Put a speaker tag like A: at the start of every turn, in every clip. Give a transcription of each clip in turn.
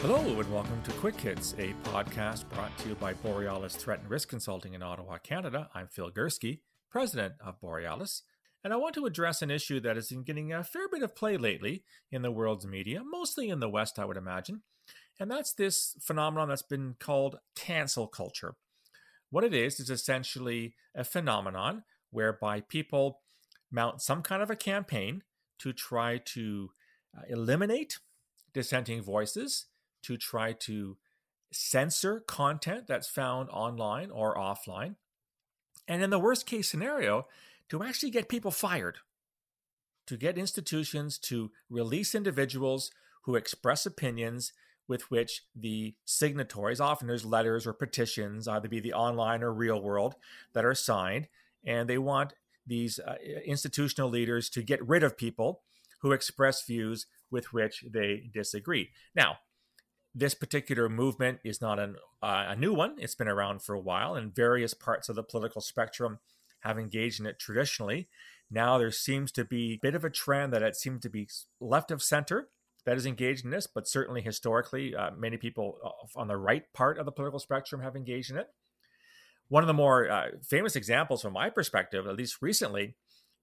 A: Hello, and welcome to Quick Hits, a podcast brought to you by Borealis Threat and Risk Consulting in Ottawa, Canada. I'm Phil Gurski, president of Borealis, and I want to address an issue that has been getting a fair bit of play lately in the world's media, mostly in the West, I would imagine, and that's this phenomenon that's been called cancel culture. What it is is essentially a phenomenon whereby people mount some kind of a campaign to try to uh, eliminate dissenting voices to try to censor content that's found online or offline. And in the worst case scenario, to actually get people fired, to get institutions to release individuals who express opinions with which the signatories, often there's letters or petitions, either be the online or real world, that are signed. And they want these uh, institutional leaders to get rid of people who express views with which they disagree. Now, this particular movement is not an, uh, a new one. It's been around for a while, and various parts of the political spectrum have engaged in it traditionally. Now there seems to be a bit of a trend that it seems to be left of center that is engaged in this, but certainly historically, uh, many people on the right part of the political spectrum have engaged in it. One of the more uh, famous examples from my perspective, at least recently,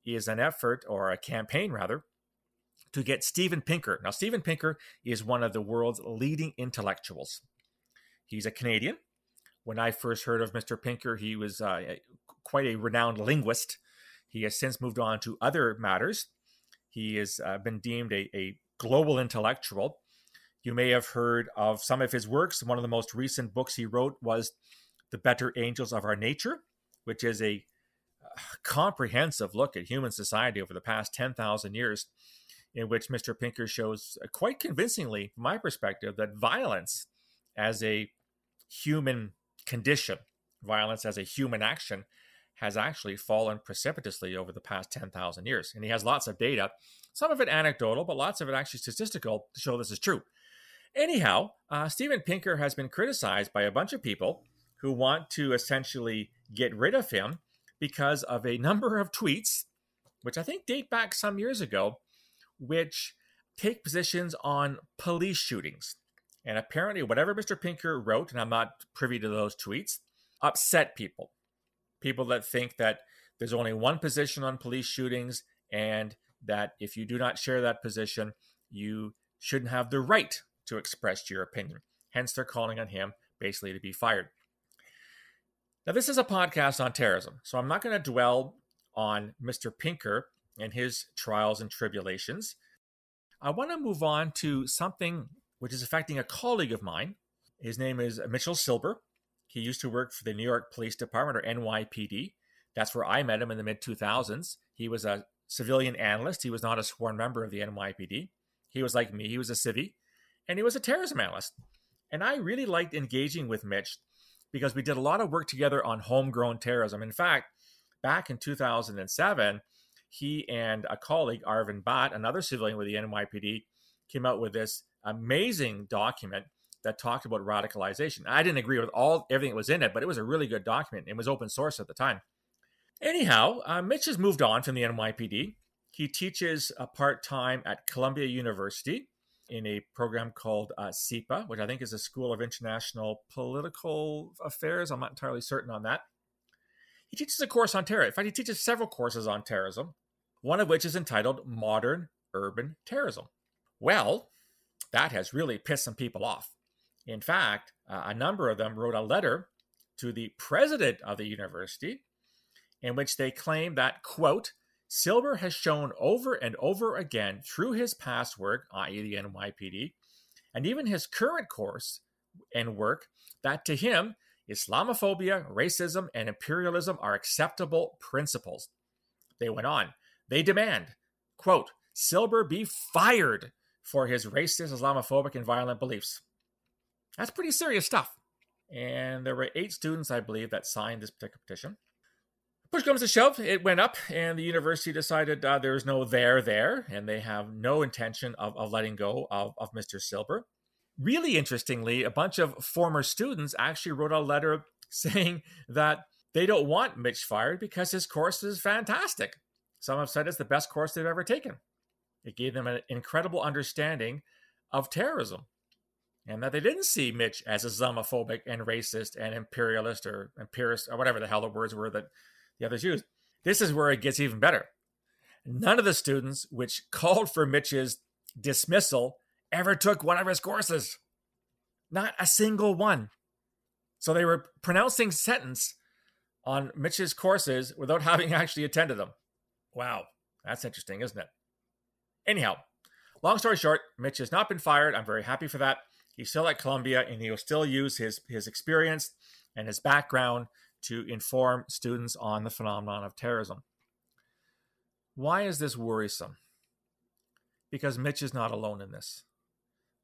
A: is an effort or a campaign rather to get Steven Pinker. Now, Steven Pinker is one of the world's leading intellectuals. He's a Canadian. When I first heard of Mr. Pinker, he was uh, quite a renowned linguist. He has since moved on to other matters. He has uh, been deemed a, a global intellectual. You may have heard of some of his works. One of the most recent books he wrote was The Better Angels of Our Nature, which is a uh, comprehensive look at human society over the past 10,000 years in which Mr. Pinker shows uh, quite convincingly, from my perspective, that violence as a human condition, violence as a human action, has actually fallen precipitously over the past 10,000 years. And he has lots of data, some of it anecdotal, but lots of it actually statistical to show this is true. Anyhow, uh, Steven Pinker has been criticized by a bunch of people who want to essentially get rid of him because of a number of tweets, which I think date back some years ago, which take positions on police shootings. And apparently, whatever Mr. Pinker wrote, and I'm not privy to those tweets, upset people. People that think that there's only one position on police shootings, and that if you do not share that position, you shouldn't have the right to express your opinion. Hence, they're calling on him basically to be fired. Now, this is a podcast on terrorism, so I'm not going to dwell on Mr. Pinker and his trials and tribulations. I want to move on to something which is affecting a colleague of mine. His name is Mitchell Silber. He used to work for the New York Police Department or NYPD. That's where I met him in the mid 2000s. He was a civilian analyst. He was not a sworn member of the NYPD. He was like me, he was a civvy, and he was a terrorism analyst. And I really liked engaging with Mitch because we did a lot of work together on homegrown terrorism. In fact, back in 2007, he and a colleague, Arvind Bhatt, another civilian with the NYPD, came out with this amazing document that talked about radicalization. I didn't agree with all everything that was in it, but it was a really good document. It was open source at the time. Anyhow, uh, Mitch has moved on from the NYPD. He teaches uh, part time at Columbia University in a program called uh, SIPA, which I think is a School of International Political Affairs. I'm not entirely certain on that. He teaches a course on terrorism. In fact, he teaches several courses on terrorism, one of which is entitled Modern Urban Terrorism. Well, that has really pissed some people off. In fact, uh, a number of them wrote a letter to the president of the university in which they claim that, quote, Silber has shown over and over again through his past work, i.e., the NYPD, and even his current course and work, that to him, Islamophobia, racism, and imperialism are acceptable principles. They went on. They demand, quote, Silber be fired for his racist, Islamophobic, and violent beliefs. That's pretty serious stuff. And there were eight students, I believe, that signed this particular petition. Push comes to shove, it went up, and the university decided uh, there's no there there, and they have no intention of, of letting go of, of Mr. Silber. Really interestingly, a bunch of former students actually wrote a letter saying that they don't want Mitch fired because his course is fantastic. Some have said it's the best course they've ever taken. It gave them an incredible understanding of terrorism. and that they didn't see Mitch as Islamophobic and racist and imperialist or empirist or whatever the hell the words were that the others used. This is where it gets even better. None of the students which called for Mitch's dismissal ever took one of his courses. Not a single one. So they were pronouncing sentence on Mitch's courses without having actually attended them. Wow, that's interesting, isn't it? Anyhow, long story short, Mitch has not been fired. I'm very happy for that. He's still at Columbia and he'll still use his, his experience and his background to inform students on the phenomenon of terrorism. Why is this worrisome? Because Mitch is not alone in this.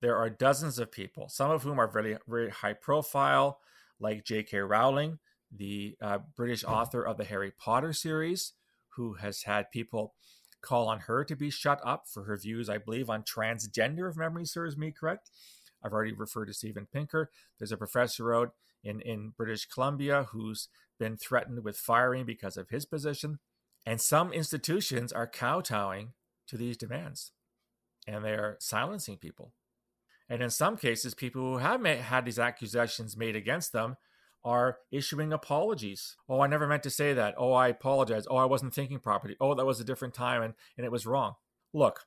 A: There are dozens of people, some of whom are very, very high profile, like J.K. Rowling, the uh, British author of the Harry Potter series, who has had people call on her to be shut up for her views, I believe, on transgender, if memory serves me correct. I've already referred to Steven Pinker. There's a professor out in, in British Columbia who's been threatened with firing because of his position. And some institutions are kowtowing to these demands and they're silencing people. And in some cases, people who have made, had these accusations made against them are issuing apologies. Oh, I never meant to say that. Oh, I apologize. Oh, I wasn't thinking properly. Oh, that was a different time and, and it was wrong. Look,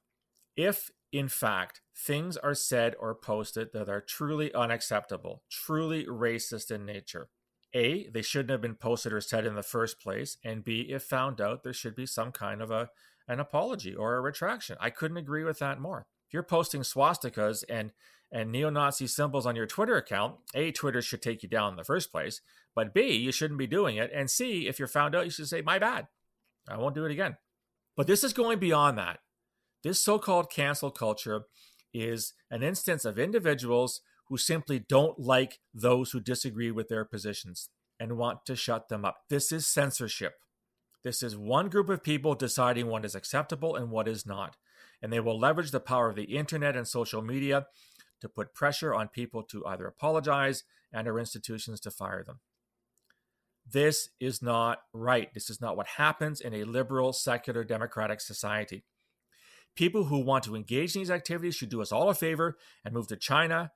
A: if in fact things are said or posted that are truly unacceptable, truly racist in nature, A, they shouldn't have been posted or said in the first place, and B, if found out, there should be some kind of a an apology or a retraction. I couldn't agree with that more. If you're posting swastikas and and neo-Nazi symbols on your Twitter account, A, Twitter should take you down in the first place, but B, you shouldn't be doing it. And C, if you're found out, you should say, my bad. I won't do it again. But this is going beyond that. This so called cancel culture is an instance of individuals who simply don't like those who disagree with their positions and want to shut them up. This is censorship. This is one group of people deciding what is acceptable and what is not. And they will leverage the power of the internet and social media to put pressure on people to either apologize and or institutions to fire them. This is not right. This is not what happens in a liberal, secular, democratic society. People who want to engage in these activities should do us all a favor and move to China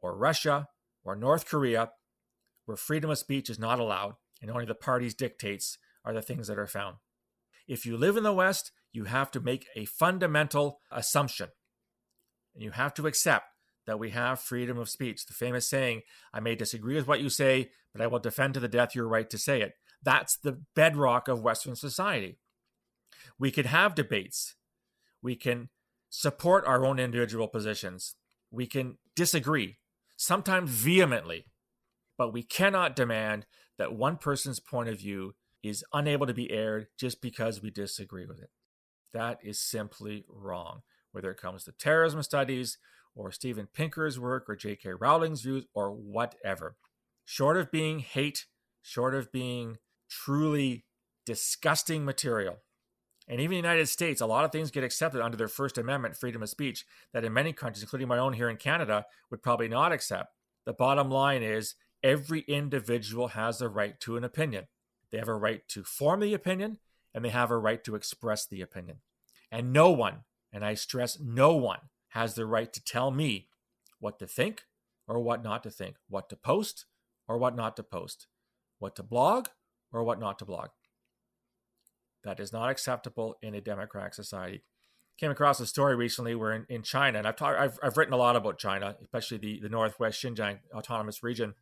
A: or Russia or North Korea, where freedom of speech is not allowed and only the party's dictates are the things that are found. If you live in the West, you have to make a fundamental assumption. And you have to accept that we have freedom of speech. The famous saying, I may disagree with what you say, but I will defend to the death your right to say it. That's the bedrock of Western society. We can have debates. We can support our own individual positions. We can disagree, sometimes vehemently, but we cannot demand that one person's point of view is unable to be aired just because we disagree with it. That is simply wrong, whether it comes to terrorism studies or Steven Pinker's work or J.K. Rowling's views or whatever. Short of being hate, short of being truly disgusting material, and even in the United States, a lot of things get accepted under their First Amendment freedom of speech that in many countries, including my own here in Canada, would probably not accept. The bottom line is every individual has the right to an opinion. They have a right to form the opinion and they have a right to express the opinion. And no one, and I stress no one, has the right to tell me what to think or what not to think, what to post or what not to post, what to blog or what not to blog. That is not acceptable in a democratic society. Came across a story recently where in, in China, and I've, talked, I've, I've written a lot about China, especially the, the Northwest Xinjiang Autonomous Region,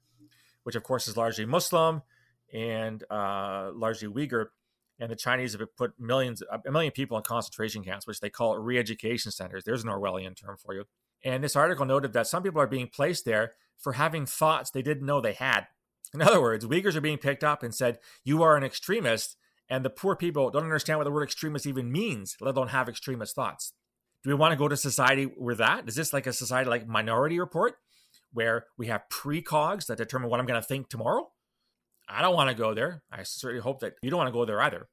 A: which of course is largely Muslim and uh, largely Uyghur. And the Chinese have put millions, a million people in concentration camps, which they call re-education centers. There's an Orwellian term for you. And this article noted that some people are being placed there for having thoughts they didn't know they had. In other words, Uyghurs are being picked up and said, "You are an extremist," and the poor people don't understand what the word extremist even means, let alone have extremist thoughts. Do we want to go to society where that? Is this like a society like Minority Report, where we have precogs that determine what I'm going to think tomorrow? I don't want to go there. I certainly hope that you don't want to go there either.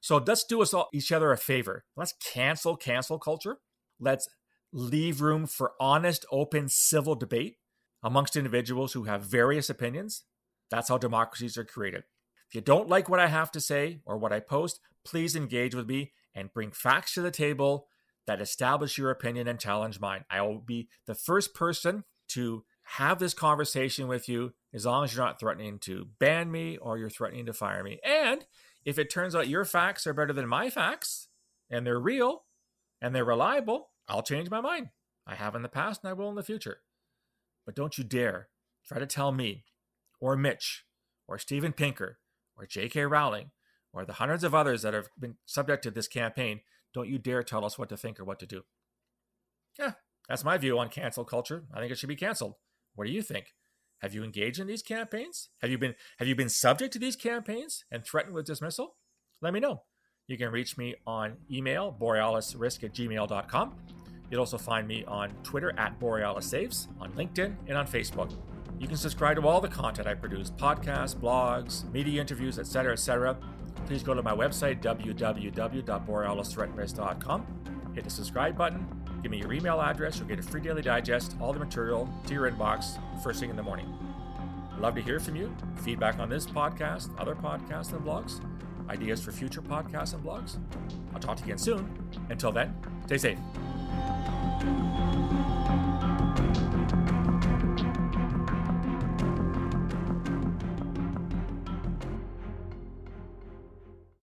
A: So let's do us all, each other a favor. Let's cancel cancel culture. Let's leave room for honest, open, civil debate amongst individuals who have various opinions. That's how democracies are created. If you don't like what I have to say or what I post, please engage with me and bring facts to the table that establish your opinion and challenge mine. I will be the first person to have this conversation with you as long as you're not threatening to ban me or you're threatening to fire me. And if it turns out your facts are better than my facts and they're real and they're reliable, I'll change my mind. I have in the past and I will in the future. But don't you dare try to tell me or Mitch or Steven Pinker or J.K. Rowling or the hundreds of others that have been subject to this campaign, don't you dare tell us what to think or what to do. Yeah, that's my view on cancel culture. I think it should be canceled. What do you think? Have you engaged in these campaigns? Have you been have you been subject to these campaigns and threatened with dismissal? Let me know. You can reach me on email, borealisrisk at gmail.com. You'll also find me on Twitter at Borealis Saves, on LinkedIn, and on Facebook. You can subscribe to all the content I produce podcasts, blogs, media interviews, etc., etc. Please go to my website, www.borealisthreatandrisk.com. Hit the subscribe button Give me your email address. You'll get a free daily digest, all the material to your inbox first thing in the morning. Love to hear from you. Feedback on this podcast, other podcasts and blogs, ideas for future podcasts and blogs. I'll talk to you again soon. Until then, stay safe.